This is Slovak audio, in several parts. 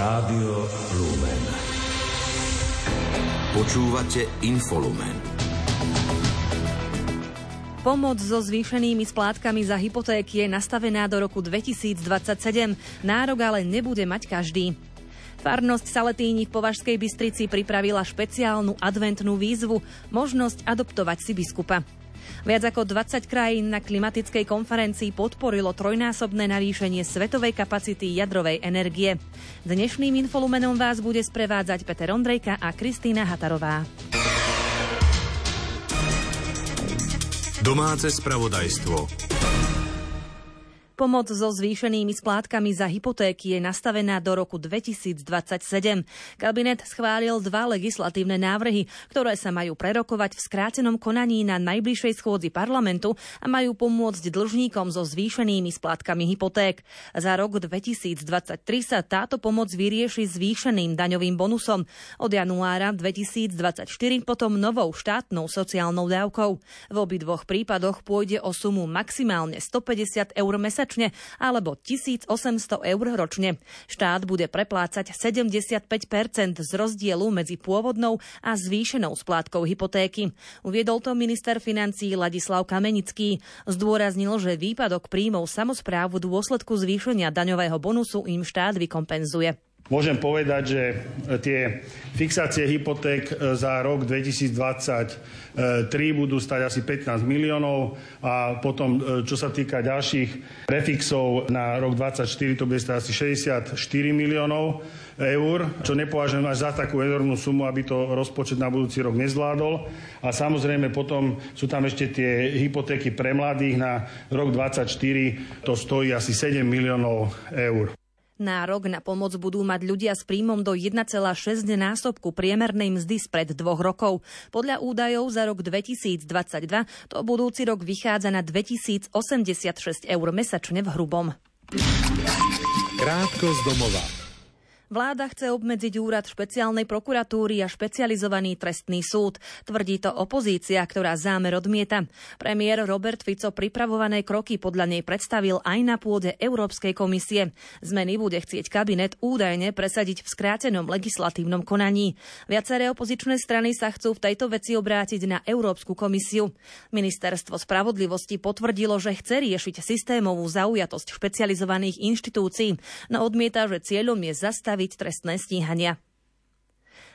Rádio Lumen. Počúvate Infolumen. Pomoc so zvýšenými splátkami za hypotéky je nastavená do roku 2027. Nárok ale nebude mať každý. Farnosť Saletíni v Považskej Bystrici pripravila špeciálnu adventnú výzvu možnosť adoptovať si biskupa. Viac ako 20 krajín na klimatickej konferencii podporilo trojnásobné navýšenie svetovej kapacity jadrovej energie. Dnešným infolumenom vás bude sprevádzať Peter Ondrejka a Kristýna Hatarová. Domáce spravodajstvo. Pomoc so zvýšenými splátkami za hypotéky je nastavená do roku 2027. Kabinet schválil dva legislatívne návrhy, ktoré sa majú prerokovať v skrátenom konaní na najbližšej schôdzi parlamentu a majú pomôcť dlžníkom so zvýšenými splátkami hypoték. Za rok 2023 sa táto pomoc vyrieši zvýšeným daňovým bonusom. Od januára 2024 potom novou štátnou sociálnou dávkou. V obidvoch prípadoch pôjde o sumu maximálne 150 eur mesačne mesačne alebo 1800 eur ročne. Štát bude preplácať 75% z rozdielu medzi pôvodnou a zvýšenou splátkou hypotéky. Uviedol to minister financí Ladislav Kamenický. Zdôraznil, že výpadok príjmov samozpráv v dôsledku zvýšenia daňového bonusu im štát vykompenzuje. Môžem povedať, že tie fixácie hypoték za rok 2020 3 budú stať asi 15 miliónov a potom, e, čo sa týka ďalších prefixov na rok 2024, to bude stať asi 64 miliónov eur, čo nepovažujem až za takú enormnú sumu, aby to rozpočet na budúci rok nezvládol. A samozrejme potom sú tam ešte tie hypotéky pre mladých na rok 2024, to stojí asi 7 miliónov eur. Nárok na pomoc budú mať ľudia s príjmom do 1,6 násobku priemernej mzdy spred dvoch rokov. Podľa údajov za rok 2022 to budúci rok vychádza na 2086 eur mesačne v hrubom. Krátko z domova. Vláda chce obmedziť úrad špeciálnej prokuratúry a špecializovaný trestný súd. Tvrdí to opozícia, ktorá zámer odmieta. Premiér Robert Fico pripravované kroky podľa nej predstavil aj na pôde Európskej komisie. Zmeny bude chcieť kabinet údajne presadiť v skrátenom legislatívnom konaní. Viaceré opozičné strany sa chcú v tejto veci obrátiť na Európsku komisiu. Ministerstvo spravodlivosti potvrdilo, že chce riešiť systémovú zaujatosť špecializovaných inštitúcií, no odmieta, že cieľom je zastaviť zastaviť trestné stíhania.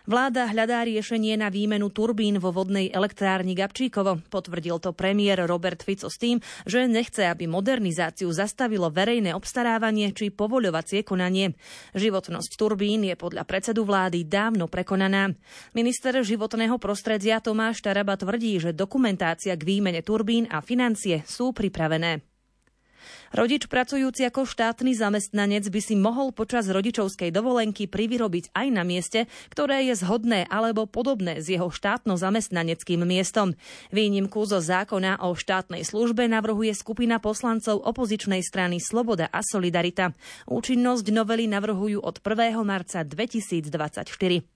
Vláda hľadá riešenie na výmenu turbín vo vodnej elektrárni Gabčíkovo. Potvrdil to premiér Robert Fico s tým, že nechce, aby modernizáciu zastavilo verejné obstarávanie či povoľovacie konanie. Životnosť turbín je podľa predsedu vlády dávno prekonaná. Minister životného prostredia Tomáš Taraba tvrdí, že dokumentácia k výmene turbín a financie sú pripravené. Rodič pracujúci ako štátny zamestnanec by si mohol počas rodičovskej dovolenky privyrobiť aj na mieste, ktoré je zhodné alebo podobné s jeho štátno-zamestnaneckým miestom. Výnimku zo zákona o štátnej službe navrhuje skupina poslancov opozičnej strany Sloboda a Solidarita. Účinnosť novely navrhujú od 1. marca 2024.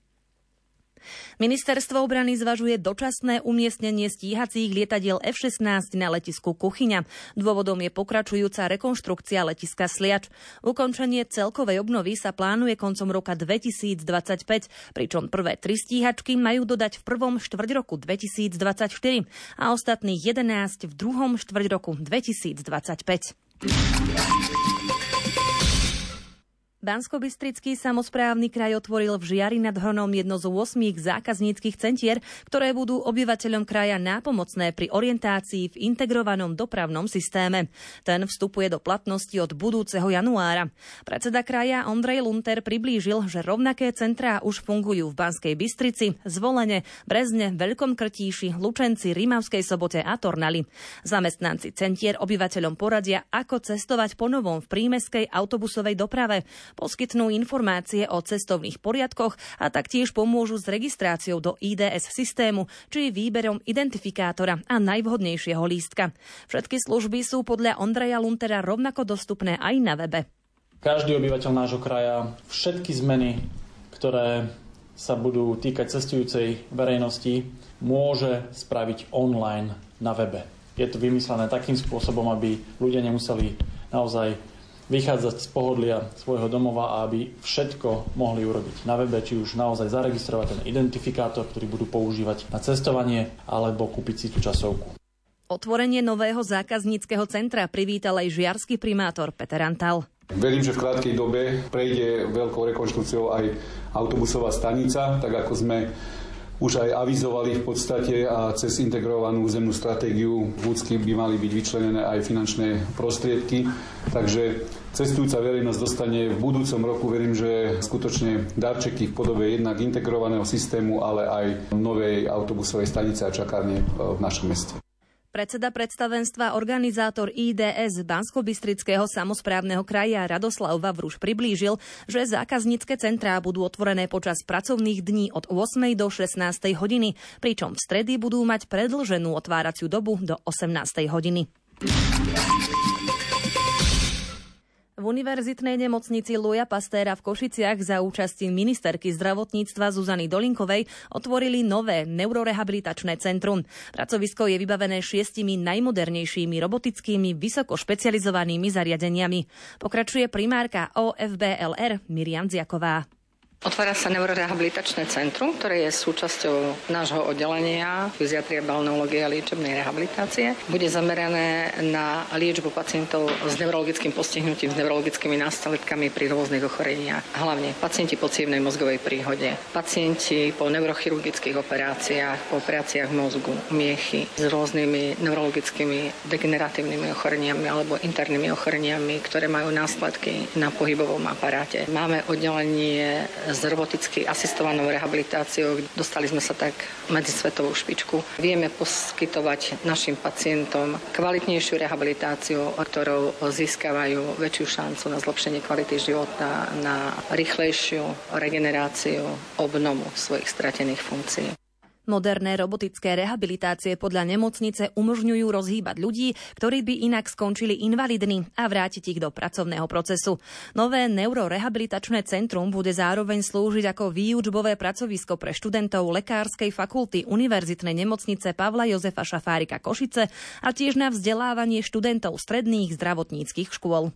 Ministerstvo obrany zvažuje dočasné umiestnenie stíhacích lietadiel F-16 na letisku Kuchyňa. Dôvodom je pokračujúca rekonštrukcia letiska Sliač. Ukončenie celkovej obnovy sa plánuje koncom roka 2025, pričom prvé tri stíhačky majú dodať v prvom štvrť roku 2024 a ostatných 11 v druhom štvrť roku 2025. Banskobystrický samozprávny kraj otvoril v Žiari nad Hronom jedno z 8 zákazníckých centier, ktoré budú obyvateľom kraja nápomocné pri orientácii v integrovanom dopravnom systéme. Ten vstupuje do platnosti od budúceho januára. Predseda kraja Ondrej Lunter priblížil, že rovnaké centrá už fungujú v Banskej Bystrici, Zvolene, Brezne, Veľkom Krtíši, Lučenci, Rimavskej sobote a Tornali. Zamestnanci centier obyvateľom poradia, ako cestovať po novom v prímeskej autobusovej doprave poskytnú informácie o cestovných poriadkoch a taktiež pomôžu s registráciou do IDS systému, či výberom identifikátora a najvhodnejšieho lístka. Všetky služby sú podľa Ondreja Luntera rovnako dostupné aj na webe. Každý obyvateľ nášho kraja všetky zmeny, ktoré sa budú týkať cestujúcej verejnosti, môže spraviť online na webe. Je to vymyslené takým spôsobom, aby ľudia nemuseli naozaj vychádzať z pohodlia svojho domova a aby všetko mohli urobiť na webe, či už naozaj zaregistrovať ten identifikátor, ktorý budú používať na cestovanie, alebo kúpiť si tú časovku. Otvorenie nového zákazníckého centra privítal aj žiarský primátor Peter Antal. Verím, že v krátkej dobe prejde veľkou rekonštrukciou aj autobusová stanica, tak ako sme už aj avizovali v podstate a cez integrovanú územnú stratégiu v Úcky by mali byť vyčlenené aj finančné prostriedky. Takže cestujúca verejnosť dostane v budúcom roku, verím, že skutočne darčeky v podobe jednak integrovaného systému, ale aj novej autobusovej stanice a čakárne v našom meste. Predseda predstavenstva organizátor IDS Bansko-Bystrického samozprávneho kraja Radoslav Vavruš priblížil, že zákaznícke centrá budú otvorené počas pracovných dní od 8. do 16. hodiny, pričom v stredy budú mať predlženú otváraciu dobu do 18. hodiny. V univerzitnej nemocnici Luja Pastéra v Košiciach za účasti ministerky zdravotníctva Zuzany Dolinkovej otvorili nové neurorehabilitačné centrum. Pracovisko je vybavené šiestimi najmodernejšími robotickými vysoko špecializovanými zariadeniami. Pokračuje primárka OFBLR Miriam Ziaková. Otvára sa neurorehabilitačné centrum, ktoré je súčasťou nášho oddelenia fyziatrie, balneológie a liečebnej rehabilitácie. Bude zamerané na liečbu pacientov s neurologickým postihnutím, s neurologickými následkami pri rôznych ochoreniach. Hlavne pacienti po cievnej mozgovej príhode, pacienti po neurochirurgických operáciách, po operáciách mozgu, miechy s rôznymi neurologickými degeneratívnymi ochoreniami alebo internými ochoreniami, ktoré majú následky na pohybovom aparáte. Máme oddelenie s roboticky asistovanou rehabilitáciou. Dostali sme sa tak medzi svetovú špičku. Vieme poskytovať našim pacientom kvalitnejšiu rehabilitáciu, ktorou získavajú väčšiu šancu na zlepšenie kvality života, na rýchlejšiu regeneráciu, obnovu svojich stratených funkcií. Moderné robotické rehabilitácie podľa nemocnice umožňujú rozhýbať ľudí, ktorí by inak skončili invalidní a vrátiť ich do pracovného procesu. Nové neurorehabilitačné centrum bude zároveň slúžiť ako výučbové pracovisko pre študentov Lekárskej fakulty Univerzitnej nemocnice Pavla Jozefa Šafárika Košice a tiež na vzdelávanie študentov stredných zdravotníckých škôl.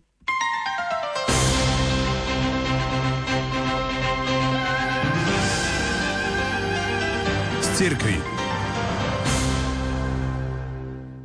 Cirkvi.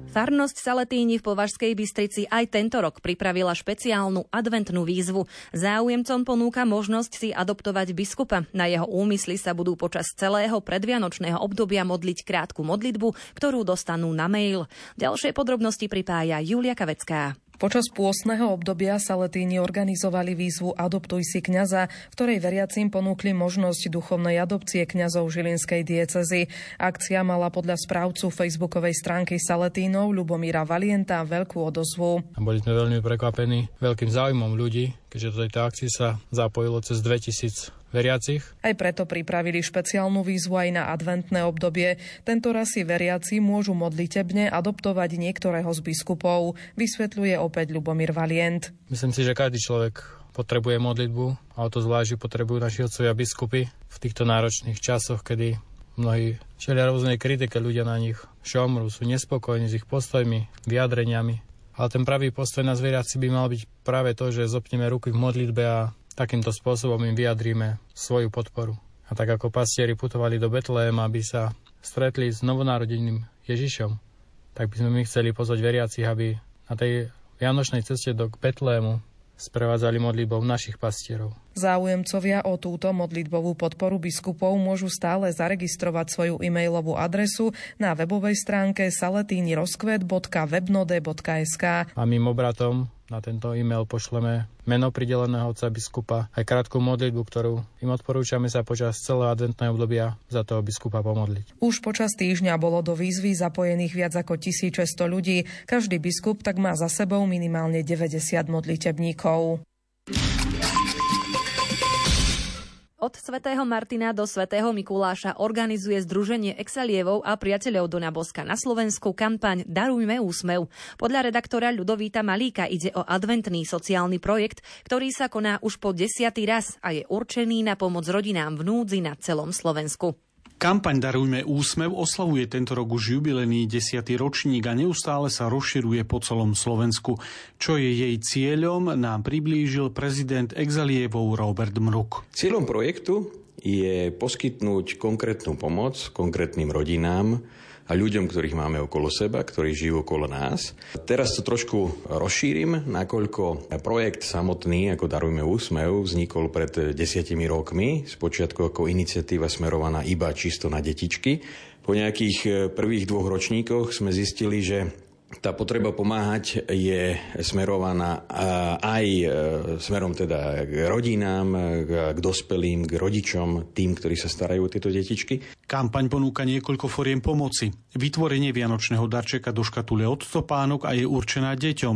Farnosť Saletíni v Považskej Bystrici aj tento rok pripravila špeciálnu adventnú výzvu. Záujemcom ponúka možnosť si adoptovať biskupa. Na jeho úmysly sa budú počas celého predvianočného obdobia modliť krátku modlitbu, ktorú dostanú na mail. Ďalšie podrobnosti pripája Julia Kavecká. Počas pôstneho obdobia sa letíni organizovali výzvu Adoptuj si kňaza, v ktorej veriacím ponúkli možnosť duchovnej adopcie kňazov Žilinskej diecezy. Akcia mala podľa správcu facebookovej stránky Saletínov Lubomíra Valienta veľkú odozvu. Boli sme veľmi prekvapení veľkým záujmom ľudí, keďže do tejto akcie sa zapojilo cez 2000 veriacich. Aj preto pripravili špeciálnu výzvu aj na adventné obdobie. Tento raz si veriaci môžu modlitebne adoptovať niektorého z biskupov, vysvetľuje opäť Lubomír Valient. Myslím si, že každý človek potrebuje modlitbu a o to zvlášť potrebujú naši otcovia biskupy v týchto náročných časoch, kedy mnohí čelia rôznej kritike, ľudia na nich šomru, sú nespokojní s ich postojmi, vyjadreniami. Ale ten pravý postoj na zvieraci by mal byť práve to, že zopneme ruky v modlitbe a Takýmto spôsobom im vyjadríme svoju podporu. A tak ako pastieri putovali do Betléma, aby sa stretli s novonárodeným Ježišom, tak by sme my chceli pozvať veriacich, aby na tej vianočnej ceste do Betlému sprevádzali modlitbou našich pastierov. Záujemcovia o túto modlitbovú podporu biskupov môžu stále zaregistrovať svoju e-mailovú adresu na webovej stránke saletínirozkvet.webnode.sk A mým obratom na tento e-mail pošleme meno prideleného otca biskupa, aj krátku modlitbu, ktorú im odporúčame sa počas celého adventného obdobia za toho biskupa pomodliť. Už počas týždňa bolo do výzvy zapojených viac ako 1600 ľudí. Každý biskup tak má za sebou minimálne 90 modlitebníkov. Od svätého Martina do svätého Mikuláša organizuje Združenie Exelievov a priateľov Dona Boska na Slovensku kampaň Darujme úsmev. Podľa redaktora Ľudovíta Malíka ide o adventný sociálny projekt, ktorý sa koná už po desiatý raz a je určený na pomoc rodinám v núdzi na celom Slovensku. Kampaň Darujme úsmev oslavuje tento rok už jubilejný desiatý ročník a neustále sa rozširuje po celom Slovensku. Čo je jej cieľom, nám priblížil prezident Exalievov Robert Mruk. Cieľom projektu je poskytnúť konkrétnu pomoc konkrétnym rodinám, a ľuďom, ktorých máme okolo seba, ktorí žijú okolo nás. Teraz to trošku rozšírim, nakoľko projekt samotný, ako Darujme úsmev, vznikol pred desiatimi rokmi, spočiatku ako iniciatíva smerovaná iba čisto na detičky. Po nejakých prvých dvoch ročníkoch sme zistili, že tá potreba pomáhať je smerovaná aj e, smerom teda k rodinám, k dospelým, k rodičom, tým, ktorí sa starajú o tieto detičky. Kampaň ponúka niekoľko foriem pomoci. Vytvorenie vianočného darčeka do škatule od topánok a je určená deťom.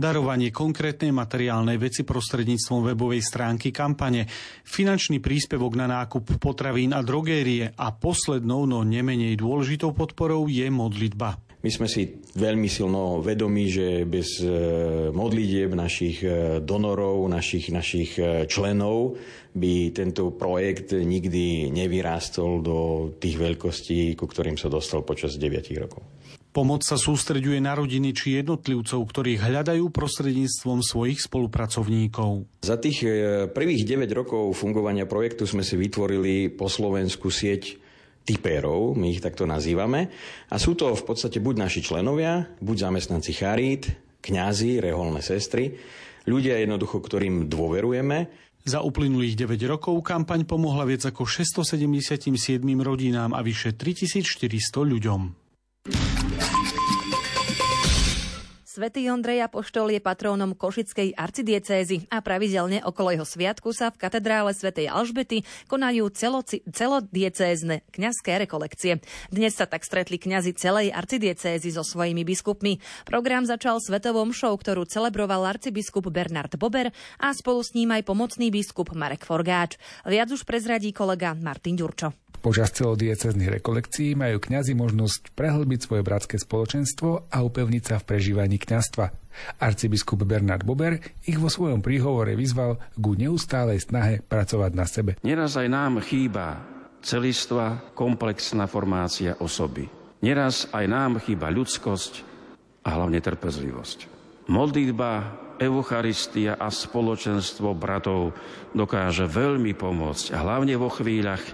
Darovanie konkrétnej materiálnej veci prostredníctvom webovej stránky kampane. Finančný príspevok na nákup potravín a drogérie. A poslednou, no nemenej dôležitou podporou je modlitba. My sme si veľmi silno vedomí, že bez e, modlitieb našich e, donorov, našich, našich e, členov by tento projekt nikdy nevyrástol do tých veľkostí, ku ktorým sa dostal počas 9 rokov. Pomoc sa sústreďuje na rodiny či jednotlivcov, ktorí hľadajú prostredníctvom svojich spolupracovníkov. Za tých prvých 9 rokov fungovania projektu sme si vytvorili po Slovensku sieť typérov, my ich takto nazývame. A sú to v podstate buď naši členovia, buď zamestnanci charít, kňazi, reholné sestry, ľudia jednoducho, ktorým dôverujeme. Za uplynulých 9 rokov kampaň pomohla viac ako 677 rodinám a vyše 3400 ľuďom. Svetý Ondrej Apoštol je patrónom Košickej arcidiecézy a pravidelne okolo jeho sviatku sa v katedrále svätej Alžbety konajú celoci, celodiecézne kňazské rekolekcie. Dnes sa tak stretli kňazi celej arcidiecézy so svojimi biskupmi. Program začal svetovom show, ktorú celebroval arcibiskup Bernard Bober a spolu s ním aj pomocný biskup Marek Forgáč. Viac už prezradí kolega Martin Ďurčo. Počas celodiecezných rekolekcií majú kňazi možnosť prehlbiť svoje bratské spoločenstvo a upevniť sa v prežívaní kňastva. Arcibiskup Bernard Bober ich vo svojom príhovore vyzval k neustálej snahe pracovať na sebe. Neraz aj nám chýba celistva, komplexná formácia osoby. Neraz aj nám chýba ľudskosť a hlavne trpezlivosť. Modlitba, Eucharistia a spoločenstvo bratov dokáže veľmi pomôcť, hlavne vo chvíľach,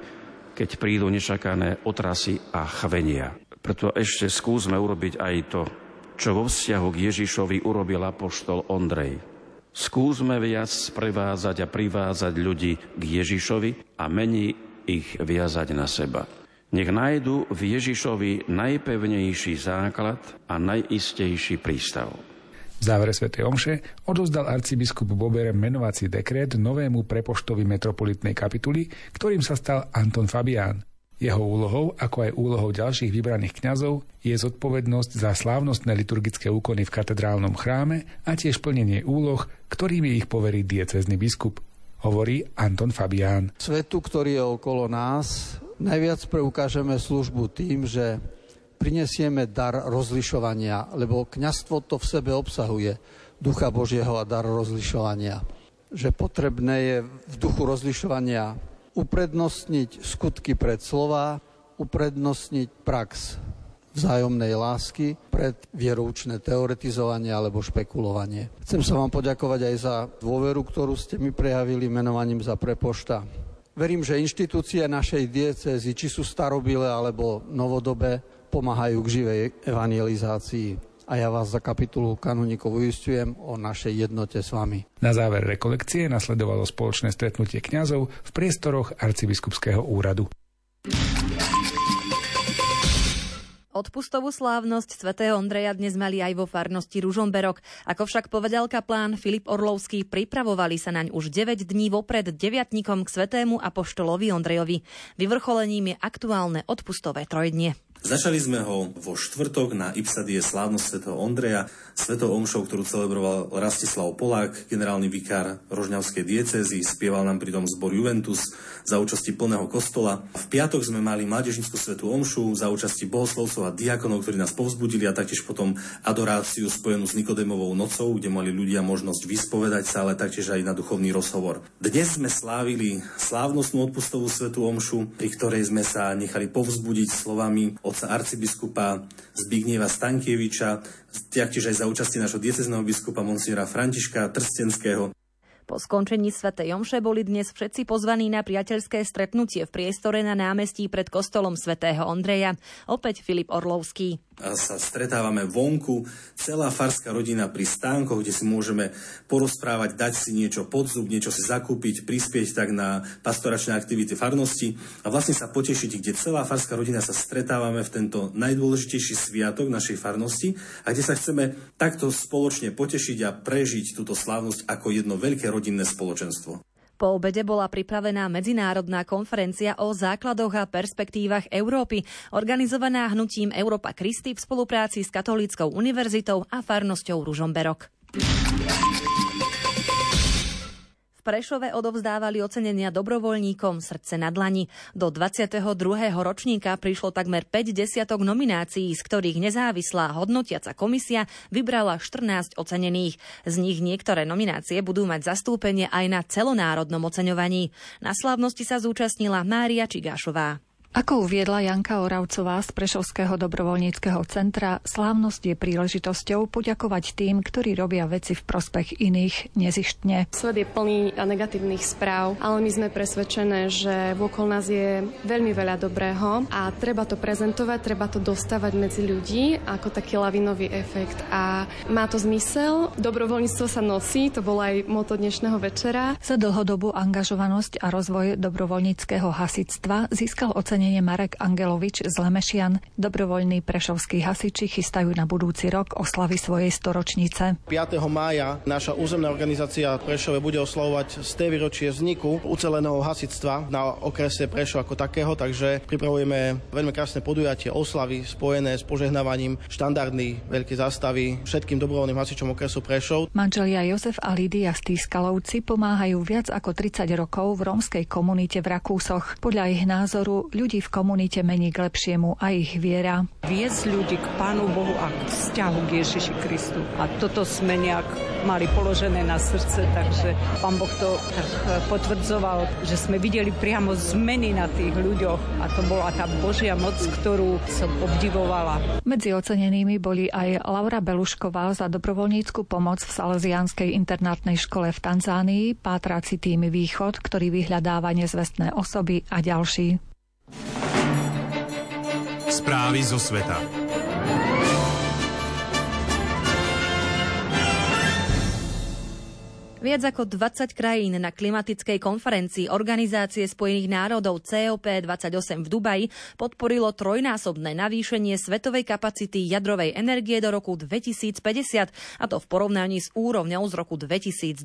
keď prídu nečakané otrasy a chvenia. Preto ešte skúsme urobiť aj to, čo vo vzťahu k Ježišovi urobil apoštol Ondrej. Skúsme viac prevádzať a privádzať ľudí k Ježišovi a mení ich viazať na seba. Nech nájdu v Ježišovi najpevnejší základ a najistejší prístav. V závere Sv. Omše odozdal arcibiskup Bober menovací dekret novému prepoštovi metropolitnej kapituly, ktorým sa stal Anton Fabián. Jeho úlohou, ako aj úlohou ďalších vybraných kňazov, je zodpovednosť za slávnostné liturgické úkony v katedrálnom chráme a tiež plnenie úloh, ktorými ich poverí diecezny biskup, hovorí Anton Fabián. Svetu, ktorý je okolo nás, najviac preukážeme službu tým, že prinesieme dar rozlišovania, lebo kňastvo to v sebe obsahuje, ducha Božieho a dar rozlišovania. Že potrebné je v duchu rozlišovania uprednostniť skutky pred slova, uprednostniť prax vzájomnej lásky pred vieroučné teoretizovanie alebo špekulovanie. Chcem sa vám poďakovať aj za dôveru, ktorú ste mi prejavili menovaním za prepošta. Verím, že inštitúcie našej diecezy, či sú starobilé alebo novodobé, pomáhajú k živej evangelizácii. A ja vás za kapitulu kanonikov uistujem o našej jednote s vami. Na záver rekolekcie nasledovalo spoločné stretnutie kňazov v priestoroch arcibiskupského úradu. Odpustovú slávnosť svätého Ondreja dnes mali aj vo farnosti Ružomberok. Ako však povedal kaplán Filip Orlovský, pripravovali sa naň už 9 dní vopred deviatnikom k svätému apoštolovi Ondrejovi. Vyvrcholením je aktuálne odpustové trojdnie. Začali sme ho vo štvrtok na Ipsadie slávnosť svätého Ondreja, svetou omšou, ktorú celebroval Rastislav Polák, generálny vikár Rožňavskej diecézy, spieval nám pritom zbor Juventus za účasti plného kostola. V piatok sme mali mládežnickú svetú omšu za účasti bohoslovcov a diakonov, ktorí nás povzbudili a taktiež potom adoráciu spojenú s Nikodemovou nocou, kde mali ľudia možnosť vyspovedať sa, ale taktiež aj na duchovný rozhovor. Dnes sme slávili slávnostnú odpustovú svetú omšu, pri ktorej sme sa nechali povzbudiť slovami od otca arcibiskupa Zbignieva Stankieviča, taktiež aj za účasti nášho diecezného biskupa monsignora Františka Trstenského. Po skončení svätej Jomše boli dnes všetci pozvaní na priateľské stretnutie v priestore na námestí pred kostolom svätého Ondreja. Opäť Filip Orlovský sa stretávame vonku, celá farská rodina pri stánkoch, kde si môžeme porozprávať, dať si niečo pod zub, niečo si zakúpiť, prispieť tak na pastoračné aktivity farnosti a vlastne sa potešiť, kde celá farská rodina sa stretávame v tento najdôležitejší sviatok našej farnosti a kde sa chceme takto spoločne potešiť a prežiť túto slávnosť ako jedno veľké rodinné spoločenstvo. Po obede bola pripravená medzinárodná konferencia o základoch a perspektívach Európy, organizovaná hnutím Európa Kristy v spolupráci s Katolíckou univerzitou a farnosťou Ružomberok. Prešove odovzdávali ocenenia dobrovoľníkom srdce na dlani. Do 22. ročníka prišlo takmer 5 desiatok nominácií, z ktorých nezávislá hodnotiaca komisia vybrala 14 ocenených. Z nich niektoré nominácie budú mať zastúpenie aj na celonárodnom oceňovaní. Na slávnosti sa zúčastnila Mária Čigášová. Ako uviedla Janka Oravcová z Prešovského dobrovoľníckého centra, slávnosť je príležitosťou poďakovať tým, ktorí robia veci v prospech iných nezištne. Svet je plný negatívnych správ, ale my sme presvedčené, že vokol nás je veľmi veľa dobrého a treba to prezentovať, treba to dostávať medzi ľudí ako taký lavinový efekt a má to zmysel. Dobrovoľníctvo sa nosí, to bolo aj moto dnešného večera. Za dlhodobú angažovanosť a rozvoj dobrovoľníckého hasictva získal ocenenie ocenenie Marek Angelovič z Lemešian. Dobrovoľní prešovskí hasiči chystajú na budúci rok oslavy svojej storočnice. 5. mája naša územná organizácia Prešove bude oslavovať z té výročie vzniku uceleného hasictva na okrese Prešov ako takého, takže pripravujeme veľmi krásne podujatie oslavy spojené s požehnávaním štandardnej veľké zástavy všetkým dobrovoľným hasičom okresu Prešov. Manželia Jozef a Lídia Stýskalovci pomáhajú viac ako 30 rokov v rómskej komunite v Rakúsoch. Podľa ich názoru ľudí ľudí v komunite mení k lepšiemu a ich viera. Viesť ľudí k Pánu Bohu a k vzťahu k Ježiši Kristu. A toto sme nejak mali položené na srdce, takže Pán Boh to tak potvrdzoval, že sme videli priamo zmeny na tých ľuďoch a to bola tá Božia moc, ktorú som obdivovala. Medzi ocenenými boli aj Laura Belušková za dobrovoľníckú pomoc v Salesianskej internátnej škole v Tanzánii, pátraci tým Východ, ktorý vyhľadáva nezvestné osoby a ďalší. Správy zo sveta. Viac ako 20 krajín na klimatickej konferencii Organizácie spojených národov COP28 v Dubaji podporilo trojnásobné navýšenie svetovej kapacity jadrovej energie do roku 2050, a to v porovnaní s úrovňou z roku 2020.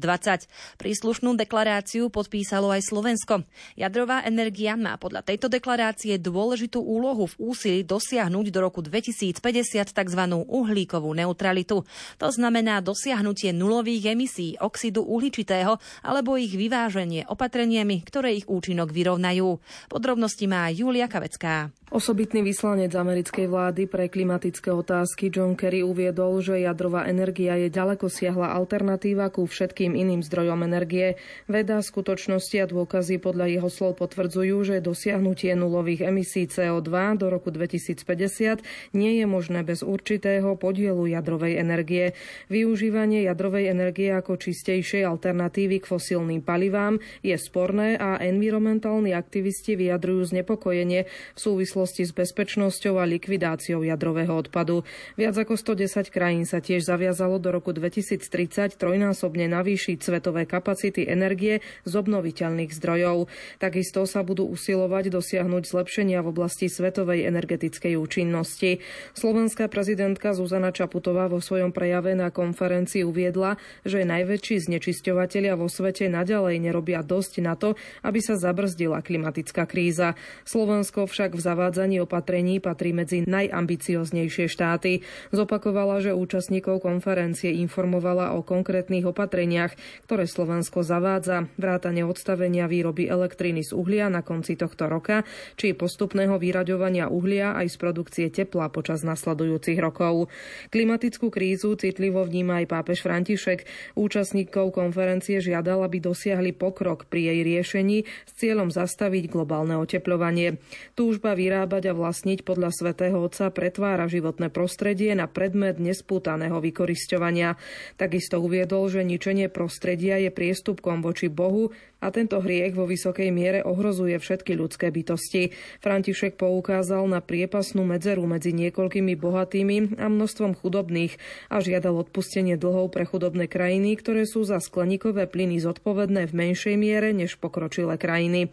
Príslušnú deklaráciu podpísalo aj Slovensko. Jadrová energia má podľa tejto deklarácie dôležitú úlohu v úsilí dosiahnuť do roku 2050 tzv. uhlíkovú neutralitu. To znamená dosiahnutie nulových emisí oxidu uhličitého alebo ich vyváženie opatreniami, ktoré ich účinok vyrovnajú. Podrobnosti má Julia Kavecká. Osobitný vyslanec americkej vlády pre klimatické otázky John Kerry uviedol, že jadrová energia je ďaleko siahla alternatíva ku všetkým iným zdrojom energie. Veda, skutočnosti a dôkazy podľa jeho slov potvrdzujú, že dosiahnutie nulových emisí CO2 do roku 2050 nie je možné bez určitého podielu jadrovej energie. Využívanie jadrovej energie ako čistejšej alternatívy k fosílnym palivám je sporné a environmentálni aktivisti vyjadrujú znepokojenie v súvislosti s bezpečnosťou a likvidáciou jadrového odpadu. Viac ako 110 krajín sa tiež zaviazalo do roku 2030 trojnásobne navýšiť svetové kapacity energie z obnoviteľných zdrojov. Takisto sa budú usilovať dosiahnuť zlepšenia v oblasti svetovej energetickej účinnosti. Slovenská prezidentka Zuzana Čaputová vo svojom prejave na konferencii uviedla, že najväčší znečisťovateľia vo svete naďalej nerobia dosť na to, aby sa zabrzdila klimatická kríza. Slovensko však v zavádzaní opatrení patrí medzi najambicioznejšie štáty. Zopakovala, že účastníkov konferencie informovala o konkrétnych opatreniach, ktoré Slovensko zavádza, vrátane odstavenia výroby elektriny z uhlia na konci tohto roka, či postupného vyraďovania uhlia aj z produkcie tepla počas nasledujúcich rokov. Klimatickú krízu citlivo vníma aj pápež František. Účastníkov konferencie žiadal, aby dosiahli pokrok pri jej riešení s cieľom zastaviť globálne oteplovanie. Túžba vyrábať a vlastniť podľa svätého Otca pretvára životné prostredie na predmet nespútaného vykorisťovania. Takisto uviedol, že ničenie prostredia je priestupkom voči Bohu a tento hriech vo vysokej miere ohrozuje všetky ľudské bytosti. František poukázal na priepasnú medzeru medzi niekoľkými bohatými a množstvom chudobných a žiadal odpustenie dlhov pre chudobné krajiny, ktoré sú za skleníkové plyny zodpovedné v menšej miere než pokročilé krajiny.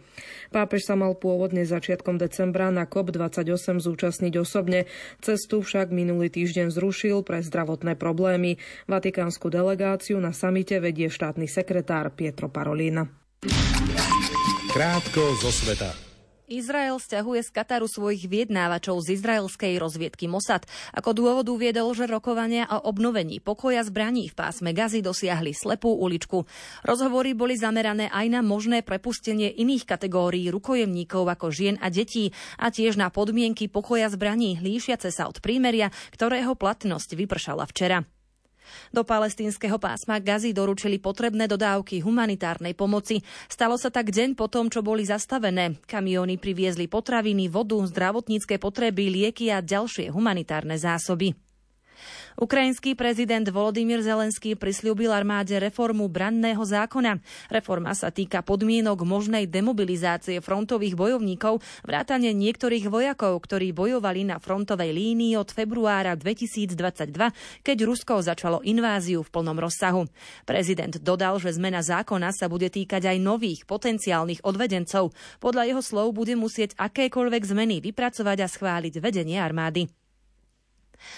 Pápež sa mal pôvodne začiatkom decembra na COP28 zúčastniť osobne, cestu však minulý týždeň zrušil pre zdravotné problémy. Vatikánsku delegáciu na samite vedie štátny sekretár Pietro Parolina. Krátko zo sveta. Izrael stiahuje z Kataru svojich vyjednávačov z izraelskej rozviedky Mossad. Ako dôvod uviedol, že rokovania o obnovení pokoja zbraní v pásme Gazy dosiahli slepú uličku. Rozhovory boli zamerané aj na možné prepustenie iných kategórií rukojemníkov ako žien a detí a tiež na podmienky pokoja zbraní líšiace sa od prímeria, ktorého platnosť vypršala včera. Do palestínskeho pásma Gazy doručili potrebné dodávky humanitárnej pomoci. Stalo sa tak deň po tom, čo boli zastavené. Kamióny priviezli potraviny, vodu, zdravotnícke potreby, lieky a ďalšie humanitárne zásoby. Ukrajinský prezident Volodymyr Zelenský prislúbil armáde reformu branného zákona. Reforma sa týka podmienok možnej demobilizácie frontových bojovníkov, vrátane niektorých vojakov, ktorí bojovali na frontovej línii od februára 2022, keď Rusko začalo inváziu v plnom rozsahu. Prezident dodal, že zmena zákona sa bude týkať aj nových potenciálnych odvedencov. Podľa jeho slov bude musieť akékoľvek zmeny vypracovať a schváliť vedenie armády.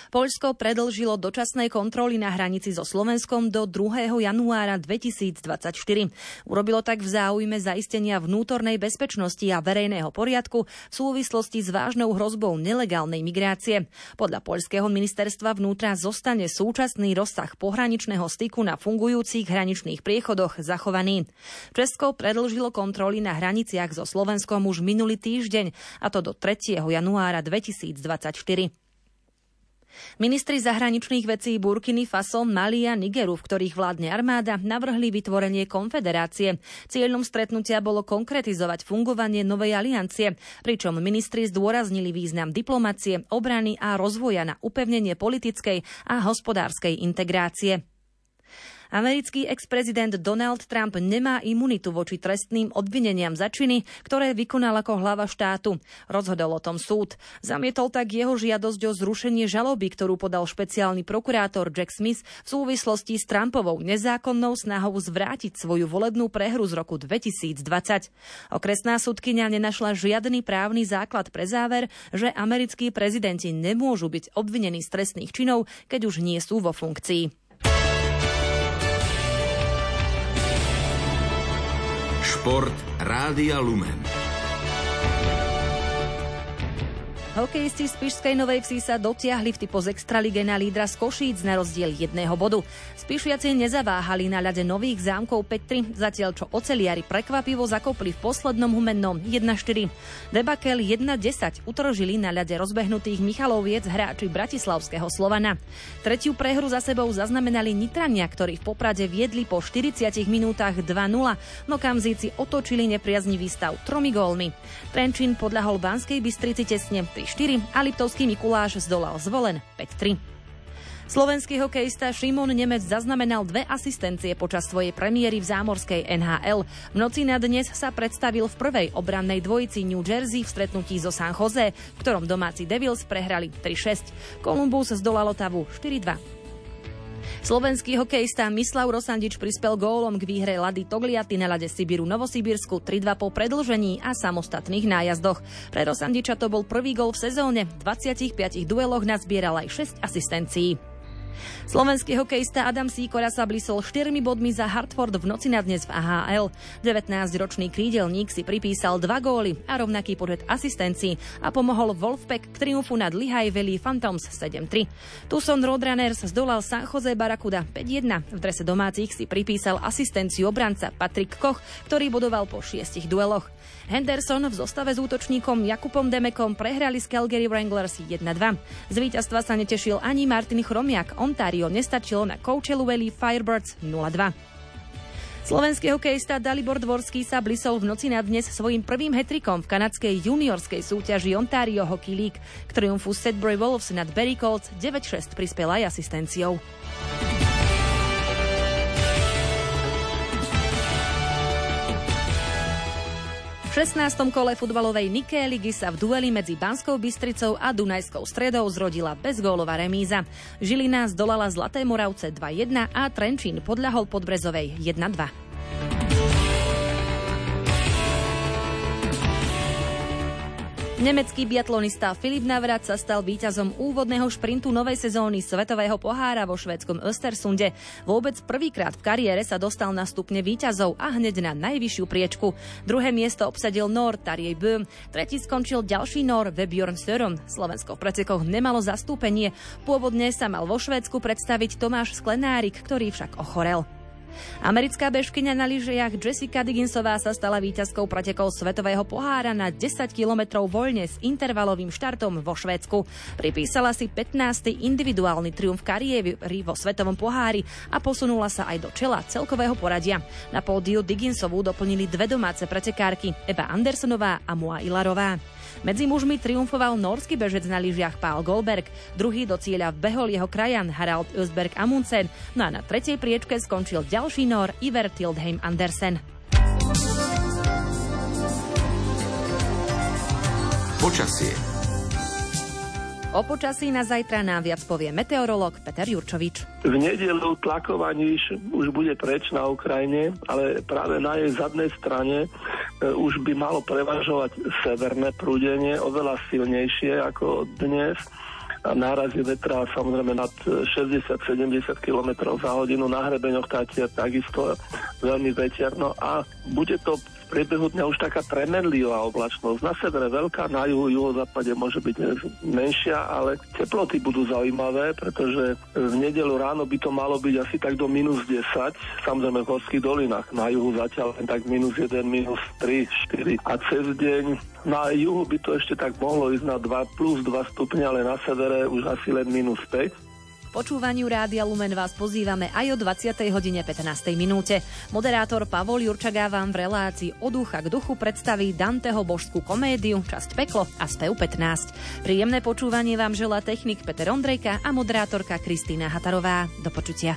Poľsko predlžilo dočasnej kontroly na hranici so Slovenskom do 2. januára 2024. Urobilo tak v záujme zaistenia vnútornej bezpečnosti a verejného poriadku v súvislosti s vážnou hrozbou nelegálnej migrácie. Podľa poľského ministerstva vnútra zostane súčasný rozsah pohraničného styku na fungujúcich hraničných priechodoch zachovaný. Česko predlžilo kontroly na hraniciach so Slovenskom už minulý týždeň, a to do 3. januára 2024. Ministri zahraničných vecí Burkiny Faso, Mali a Nigeru, v ktorých vládne armáda, navrhli vytvorenie konfederácie. Cieľom stretnutia bolo konkretizovať fungovanie novej aliancie, pričom ministri zdôraznili význam diplomacie, obrany a rozvoja na upevnenie politickej a hospodárskej integrácie. Americký ex-prezident Donald Trump nemá imunitu voči trestným obvineniam za činy, ktoré vykonal ako hlava štátu. Rozhodol o tom súd. Zamietol tak jeho žiadosť o zrušenie žaloby, ktorú podal špeciálny prokurátor Jack Smith v súvislosti s Trumpovou nezákonnou snahou zvrátiť svoju volebnú prehru z roku 2020. Okresná súdkynia nenašla žiadny právny základ pre záver, že americkí prezidenti nemôžu byť obvinení z trestných činov, keď už nie sú vo funkcii. Šport Rádia Lumen. Hokejisti z Pišskej Novej Vsi sa dotiahli v typo z Extralige na lídra z Košíc na rozdiel jedného bodu. Spišiaci nezaváhali na ľade nových zámkov 5-3, zatiaľ čo oceliari prekvapivo zakopli v poslednom humennom 1-4. Debakel 1-10 utržili na ľade rozbehnutých Michaloviec hráči Bratislavského Slovana. Tretiu prehru za sebou zaznamenali Nitrania, ktorí v Poprade viedli po 40 minútach 2-0, no Kamzíci otočili nepriaznivý stav tromi gólmi. Trenčín podľahol Banskej Bystrici tesne 3-4 a Liptovský Mikuláš zdolal zvolen 5-3. Slovenský hokejista Šimon Nemec zaznamenal dve asistencie počas svojej premiéry v zámorskej NHL. V noci na dnes sa predstavil v prvej obrannej dvojici New Jersey v stretnutí zo San Jose, v ktorom domáci Devils prehrali 3-6. Columbus zdolalo Tavu 4-2. Slovenský hokejista Mislav Rosandič prispel gólom k výhre Lady Togliaty na lade Sibiru Novosibírsku 3-2 po predlžení a samostatných nájazdoch. Pre Rosandiča to bol prvý gól v sezóne, v 25 dueloch nazbieral aj 6 asistencií. Slovenský hokejista Adam Sýkora sa blisol 4 bodmi za Hartford v noci na dnes v AHL. 19-ročný krídelník si pripísal dva góly a rovnaký počet asistencií a pomohol Wolfpack k triumfu nad Lehigh Valley Phantoms 7-3. Tucson Roadrunners zdolal San Jose Barakuda 5-1. V drese domácich si pripísal asistenciu obranca Patrick Koch, ktorý bodoval po šiestich dueloch. Henderson v zostave s útočníkom Jakubom Demekom prehrali s Calgary Wranglers 1-2. Z víťazstva sa netešil ani Martin Chromiak, Ontario nestačilo na Coachella Valley Firebirds 0-2. Slovenský hokejista Dalibor Dvorský sa blisol v noci na dnes svojim prvým hetrikom v kanadskej juniorskej súťaži Ontario Hockey League. K triumfu Sedbury Wolves nad Barry Colts 9-6 prispel aj asistenciou. 16. kole futbalovej Niké ligy sa v dueli medzi Banskou Bystricou a Dunajskou stredou zrodila bezgólová remíza. Žilina zdolala Zlaté Moravce 2-1 a Trenčín podľahol Podbrezovej 1-2. Nemecký biatlonista Filip Navrat sa stal víťazom úvodného šprintu novej sezóny Svetového pohára vo švédskom Östersunde. Vôbec prvýkrát v kariére sa dostal na stupne víťazov a hneď na najvyššiu priečku. Druhé miesto obsadil Nor Tarjej Böhm, tretí skončil ďalší Nor Vebjorn Sören. Slovensko v pretekoch nemalo zastúpenie. Pôvodne sa mal vo Švédsku predstaviť Tomáš Sklenárik, ktorý však ochorel. Americká bežkyňa na lyžiach Jessica Digginsová sa stala víťazkou pretekov Svetového pohára na 10 kilometrov voľne s intervalovým štartom vo Švédsku. Pripísala si 15. individuálny triumf kariéry vo Svetovom pohári a posunula sa aj do čela celkového poradia. Na pódiu Digginsovú doplnili dve domáce pretekárky Eva Andersonová a Moa Ilarová. Medzi mužmi triumfoval norský bežec na lyžiach Pál Goldberg, druhý do cieľa vbehol jeho krajan Harald Ösberg Amundsen, no a na tretej priečke skončil ďalší Nor Iver Tildheim Andersen. Počasie O počasí na zajtra nám viac povie meteorolog Peter Jurčovič. V nedelu tlaková už bude preč na Ukrajine, ale práve na jej zadnej strane e, už by malo prevažovať severné prúdenie, oveľa silnejšie ako dnes a nárazy vetra samozrejme nad 60-70 km za hodinu na hrebeňoch Tatier takisto veľmi veterno a bude to priebehu dňa už taká premenlivá oblačnosť. Na severe veľká, na juhu, juhozápade môže byť menšia, ale teploty budú zaujímavé, pretože v nedelu ráno by to malo byť asi tak do minus 10, samozrejme v horských dolinách. Na juhu zatiaľ len tak minus 1, minus 3, 4. A cez deň na juhu by to ešte tak mohlo ísť na 2 plus 2 stupňa, ale na severe už asi len minus 5 počúvaniu Rádia Lumen vás pozývame aj o 20. hodine 15. minúte. Moderátor Pavol Jurčagá vám v relácii od ducha k duchu predstaví Danteho božskú komédiu, časť Peklo a spev 15. Príjemné počúvanie vám želá technik Peter Ondrejka a moderátorka Kristýna Hatarová. Do počutia.